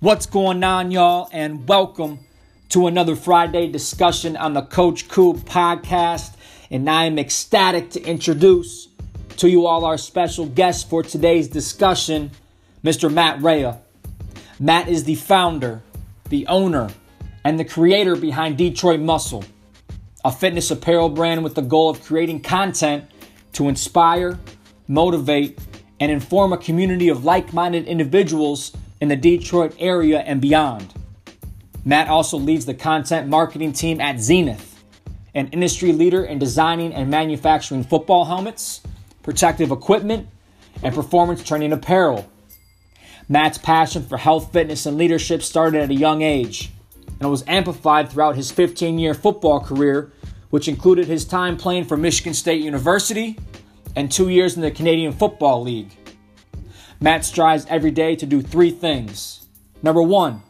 What's going on, y'all, and welcome to another Friday discussion on the Coach Coob podcast. And I am ecstatic to introduce to you all our special guest for today's discussion, Mr. Matt Rea. Matt is the founder, the owner, and the creator behind Detroit Muscle, a fitness apparel brand with the goal of creating content to inspire, motivate, and inform a community of like minded individuals in the Detroit area and beyond. Matt also leads the content marketing team at Xenith, an industry leader in designing and manufacturing football helmets, protective equipment, and performance training apparel. Matt's passion for health, fitness, and leadership started at a young age and was amplified throughout his 15 year football career, which included his time playing for Michigan State University and two years in the Canadian Football League. Matt strives every day to do three things. Number one,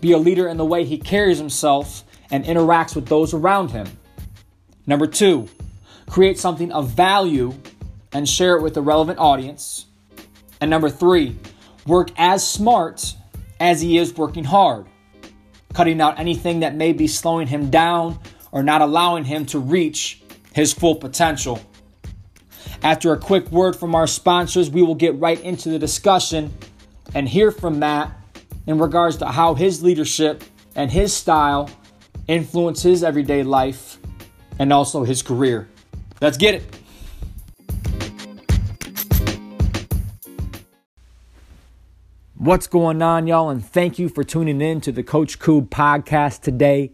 be a leader in the way he carries himself and interacts with those around him. Number two, create something of value and share it with a relevant audience. And number three, work as smart as he is working hard, cutting out anything that may be slowing him down or not allowing him to reach his full potential. After a quick word from our sponsors, we will get right into the discussion and hear from Matt in regards to how his leadership and his style influence his everyday life and also his career. Let's get it. What's going on, y'all? And thank you for tuning in to the Coach Coob podcast today.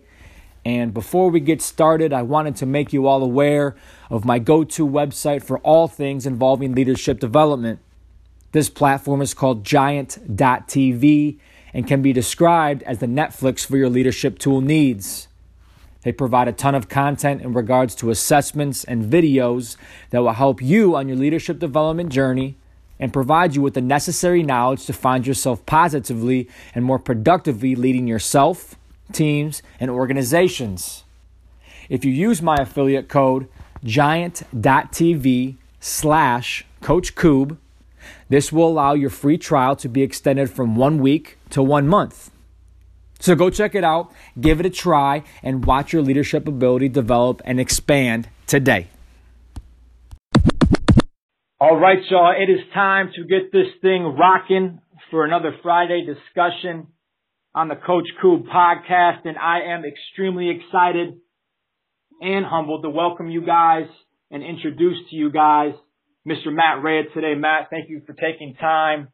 And before we get started, I wanted to make you all aware of my go to website for all things involving leadership development. This platform is called Giant.tv and can be described as the Netflix for your leadership tool needs. They provide a ton of content in regards to assessments and videos that will help you on your leadership development journey and provide you with the necessary knowledge to find yourself positively and more productively leading yourself, teams, and organizations. If you use my affiliate code giant.tv slash Coach this will allow your free trial to be extended from one week to one month. So go check it out, give it a try, and watch your leadership ability develop and expand today. All right, y'all, it is time to get this thing rocking for another Friday discussion on the Coach Coob podcast, and I am extremely excited and humbled to welcome you guys and introduce to you guys Mr. Matt Rea today. Matt, thank you for taking time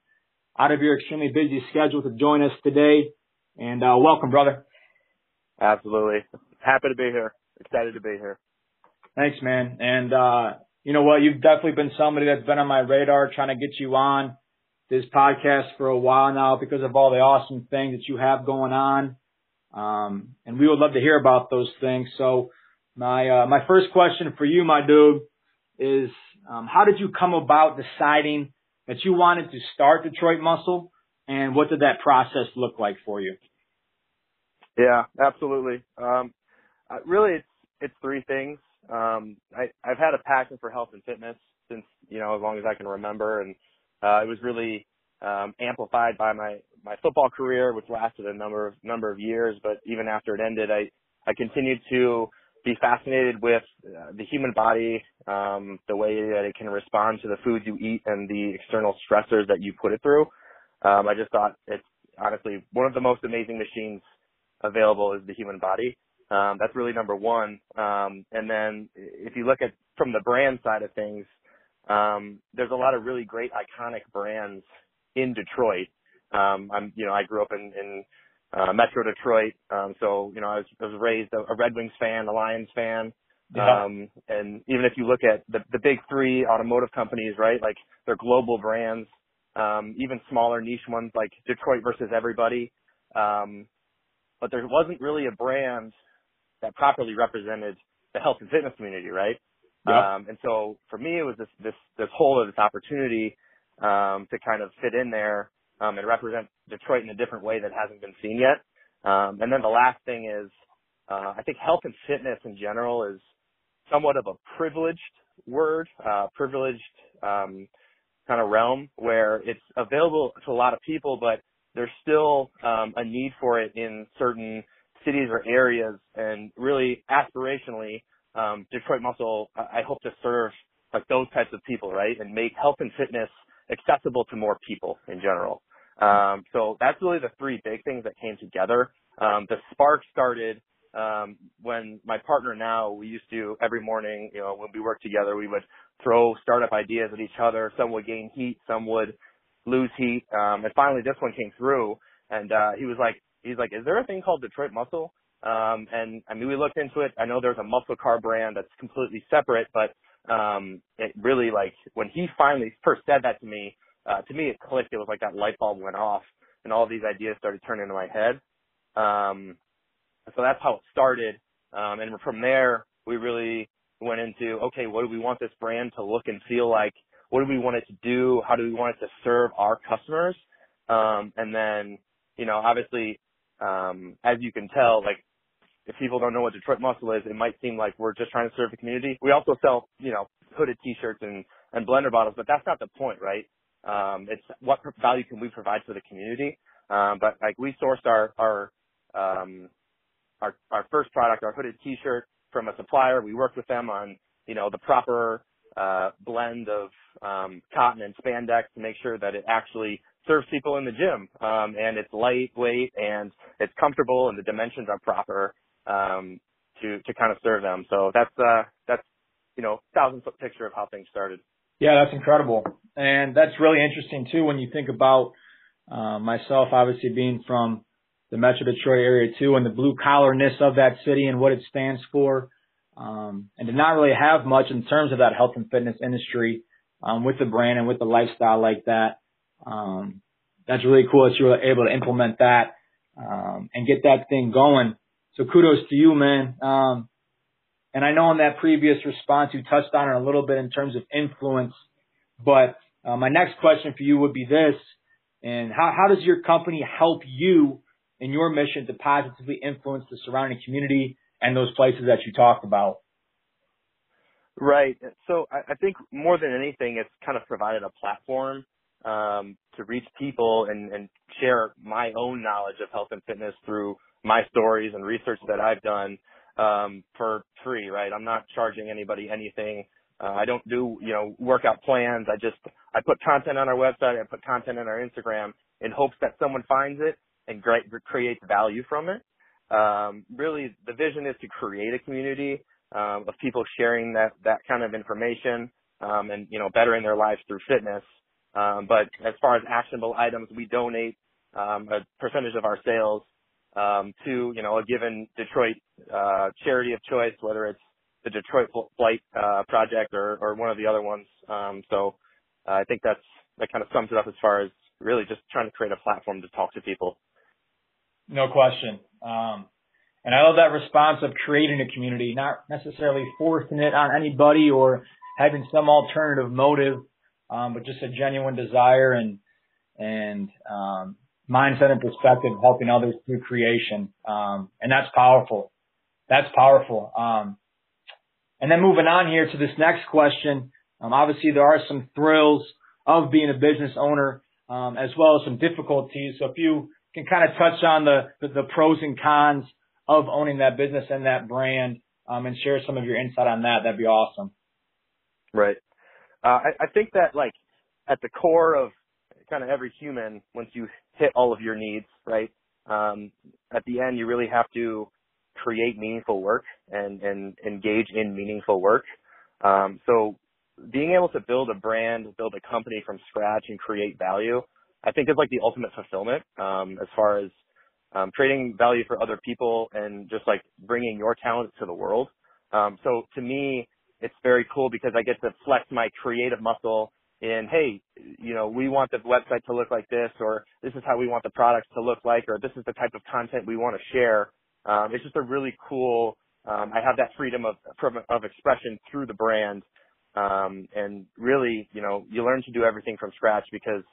out of your extremely busy schedule to join us today, and uh, welcome, brother. Absolutely, happy to be here. Excited to be here. Thanks, man. And uh, you know what? You've definitely been somebody that's been on my radar trying to get you on this podcast for a while now because of all the awesome things that you have going on. Um, and we would love to hear about those things. So my, uh, my first question for you, my dude, is, um, how did you come about deciding that you wanted to start Detroit Muscle and what did that process look like for you? Yeah, absolutely. Um, really it's, it's three things. Um, I, I've had a passion for health and fitness since, you know, as long as I can remember. And, uh, it was really, um, amplified by my, my football career, which lasted a number of, number of years. But even after it ended, I, I continued to be fascinated with uh, the human body, um, the way that it can respond to the foods you eat and the external stressors that you put it through. Um, I just thought it's honestly one of the most amazing machines available is the human body. Um, that's really number one. Um, and then if you look at from the brand side of things, um, there's a lot of really great iconic brands in Detroit. Um, I'm, you know, I grew up in, in uh, Metro Detroit, um, so you know, I was, I was raised a, a Red Wings fan, a Lions fan. Yeah. Um, and even if you look at the, the big three automotive companies, right, like they're global brands, um, even smaller niche ones like Detroit versus everybody. Um, but there wasn't really a brand that properly represented the health and fitness community, right? Yep. Um, and so for me, it was this, this, this whole of this opportunity, um, to kind of fit in there, um, and represent Detroit in a different way that hasn't been seen yet. Um, and then the last thing is, uh, I think health and fitness in general is somewhat of a privileged word, uh, privileged, um, kind of realm where it's available to a lot of people, but there's still um, a need for it in certain cities or areas, and really aspirationally, um, Detroit Muscle, I hope to serve like those types of people, right, and make health and fitness accessible to more people in general. Um, so that's really the three big things that came together. Um, the spark started um, when my partner now, we used to every morning, you know, when we worked together, we would throw startup ideas at each other. Some would gain heat, some would lose heat. Um, and finally this one came through and, uh, he was like, he's like, is there a thing called Detroit Muscle? Um, and I mean, we looked into it. I know there's a muscle car brand that's completely separate, but, um, it really like when he finally first said that to me, uh, to me it clicked. It was like that light bulb went off and all these ideas started turning into my head. Um, so that's how it started. Um, and from there, we really went into, okay, what do we want this brand to look and feel like? What do we want it to do? How do we want it to serve our customers? Um, and then, you know, obviously, um, as you can tell, like, if people don't know what Detroit Muscle is, it might seem like we're just trying to serve the community. We also sell, you know, hooded t-shirts and, and blender bottles, but that's not the point, right? Um, it's what value can we provide for the community? Um, but like we sourced our, our, um, our, our first product, our hooded t-shirt from a supplier. We worked with them on, you know, the proper, uh, blend of, um, cotton and spandex to make sure that it actually serves people in the gym. Um, and it's lightweight and it's comfortable and the dimensions are proper, um, to, to kind of serve them. So that's, uh, that's, you know, thousand foot picture of how things started. Yeah, that's incredible. And that's really interesting too when you think about, uh, myself obviously being from the Metro Detroit area too, and the blue collarness of that city and what it stands for. Um, and to not really have much in terms of that health and fitness industry um, with the brand and with the lifestyle like that. Um, that's really cool that you were able to implement that um, and get that thing going. So kudos to you, man. Um, and I know in that previous response you touched on it a little bit in terms of influence, but uh, my next question for you would be this: and how how does your company help you in your mission to positively influence the surrounding community and those places that you talked about? Right. So I, I think more than anything, it's kind of provided a platform um, to reach people and, and share my own knowledge of health and fitness through my stories and research that I've done um, for free. Right. I'm not charging anybody anything. Uh, I don't do you know workout plans. I just I put content on our website. I put content on our Instagram in hopes that someone finds it and great, create value from it. Um, really, the vision is to create a community um, of people sharing that that kind of information um, and you know bettering their lives through fitness. Um, but as far as actionable items, we donate um, a percentage of our sales um, to you know a given Detroit uh, charity of choice, whether it's the Detroit Flight uh, Project or, or one of the other ones. Um, so uh, I think that's that kind of sums it up as far as really just trying to create a platform to talk to people. No question. Um, and I love that response of creating a community, not necessarily forcing it on anybody or having some alternative motive, um, but just a genuine desire and and um, mindset and perspective helping others through creation. Um, and that's powerful. That's powerful. Um, and then moving on here to this next question. Um, obviously, there are some thrills of being a business owner, um, as well as some difficulties. So if you can kind of touch on the, the, the pros and cons of owning that business and that brand um, and share some of your insight on that. That'd be awesome. Right. Uh, I, I think that like at the core of kind of every human, once you hit all of your needs, right? Um, at the end, you really have to create meaningful work and, and engage in meaningful work. Um, so being able to build a brand, build a company from scratch and create value I think is like the ultimate fulfillment um, as far as um, creating value for other people and just like bringing your talent to the world. Um, so to me, it's very cool because I get to flex my creative muscle in, hey, you know, we want the website to look like this, or this is how we want the products to look like, or this is the type of content we want to share. Um, it's just a really cool. Um, I have that freedom of of expression through the brand, um, and really, you know, you learn to do everything from scratch because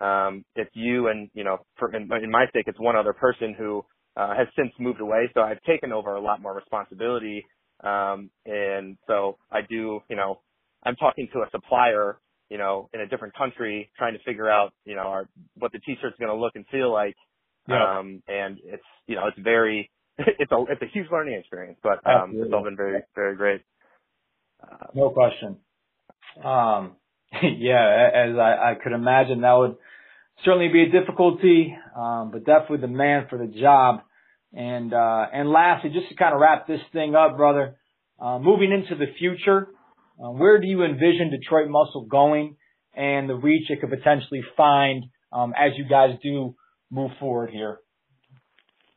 um, it's you and, you know, for, in, in my sake, it's one other person who uh, has since moved away. So I've taken over a lot more responsibility. Um, and so I do, you know, I'm talking to a supplier you know, in a different country trying to figure out, you know, our, what the t-shirt's going to look and feel like. Yeah. Um, and it's, you know, it's very, it's a, it's a huge learning experience, but, um, it's all been very, very great. Uh, no question. Um, yeah, as I, I could imagine that would certainly be a difficulty, um, but definitely the man for the job. And, uh, and lastly, just to kind of wrap this thing up, brother, uh, moving into the future, uh, where do you envision Detroit Muscle going and the reach it could potentially find, um, as you guys do move forward here?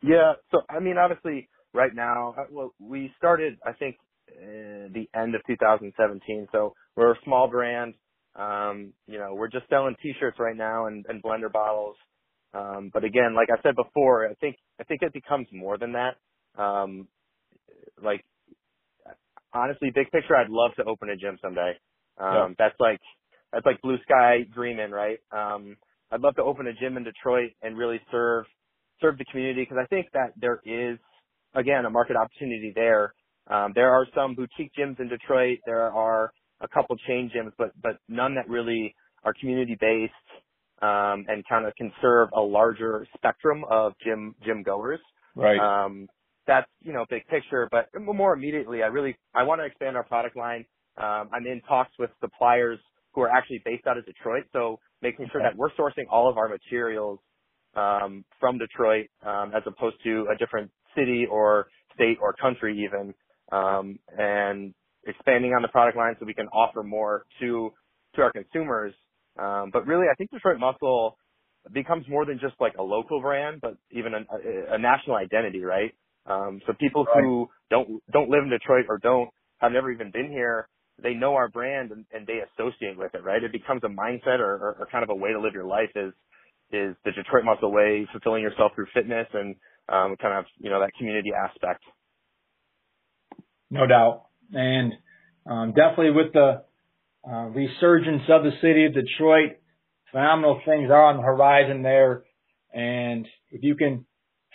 Yeah. So, I mean, obviously right now, uh, well, we started, I think, uh, the end of 2017. So we're a small brand. Um, you know, we're just selling t-shirts right now and, and blender bottles. Um, but again, like I said before, I think, I think it becomes more than that. Um, like honestly, big picture, I'd love to open a gym someday. Um, yeah. that's like, that's like blue sky dreaming, right? Um, I'd love to open a gym in Detroit and really serve, serve the community because I think that there is, again, a market opportunity there. Um, there are some boutique gyms in Detroit. There are a couple chain gyms, but but none that really are community based um, and kind of can serve a larger spectrum of gym gym goers. Right. Um, that's you know big picture, but more immediately, I really I want to expand our product line. Um, I'm in talks with suppliers who are actually based out of Detroit, so making sure that we're sourcing all of our materials um, from Detroit um, as opposed to a different city or state or country even, um, and expanding on the product line so we can offer more to to our consumers. Um, but really, I think Detroit Muscle becomes more than just like a local brand, but even a, a national identity, right? Um, so people right. who don't don't live in Detroit or don't have never even been here, they know our brand and, and they associate with it, right? It becomes a mindset or, or, or kind of a way to live your life is is the Detroit Muscle way, fulfilling yourself through fitness and um, kind of you know that community aspect. No doubt and um, definitely with the uh, resurgence of the city of Detroit, phenomenal things are on the horizon there. And if you can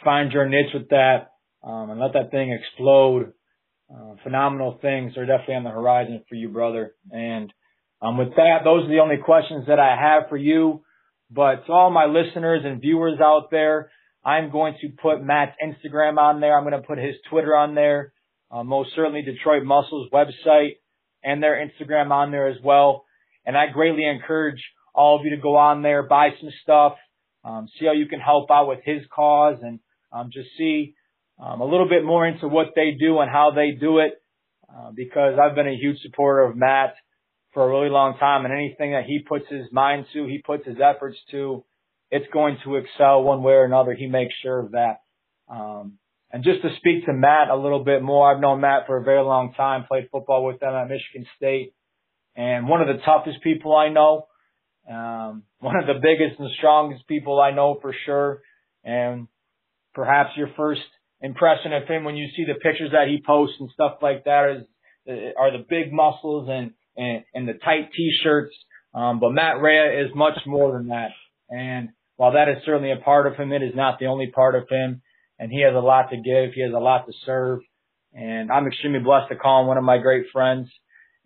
find your niche with that um, and let that thing explode, uh, phenomenal things are definitely on the horizon for you, brother. And um, with that, those are the only questions that I have for you. But to all my listeners and viewers out there, I'm going to put Matt's Instagram on there. I'm going to put his Twitter on there uh, most certainly Detroit Muscles website and their Instagram on there as well. And I greatly encourage all of you to go on there, buy some stuff, um, see how you can help out with his cause and um, just see um, a little bit more into what they do and how they do it. Uh, because I've been a huge supporter of Matt for a really long time and anything that he puts his mind to, he puts his efforts to, it's going to excel one way or another. He makes sure of that. Um, and just to speak to Matt a little bit more, I've known Matt for a very long time, played football with them at Michigan State, and one of the toughest people I know, um, one of the biggest and strongest people I know for sure. And perhaps your first impression of him when you see the pictures that he posts and stuff like that is are the big muscles and and, and the tight t-shirts. Um, but Matt Rea is much more than that. And while that is certainly a part of him, it is not the only part of him and he has a lot to give. He has a lot to serve. And I'm extremely blessed to call him one of my great friends.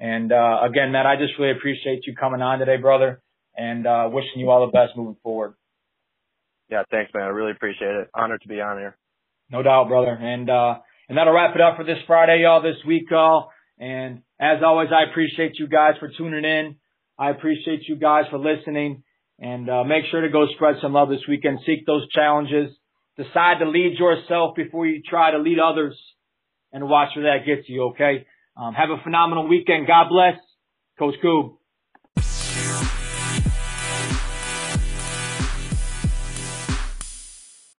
And, uh, again, Matt, I just really appreciate you coming on today, brother, and, uh, wishing you all the best moving forward. Yeah, thanks, man. I really appreciate it. Honored to be on here. No doubt, brother. And, uh, and that'll wrap it up for this Friday, y'all, this week, y'all. And as always, I appreciate you guys for tuning in. I appreciate you guys for listening and, uh, make sure to go spread some love this weekend. Seek those challenges Decide to lead yourself before you try to lead others and watch where that gets you, okay? Um, have a phenomenal weekend. God bless. Coach Coob.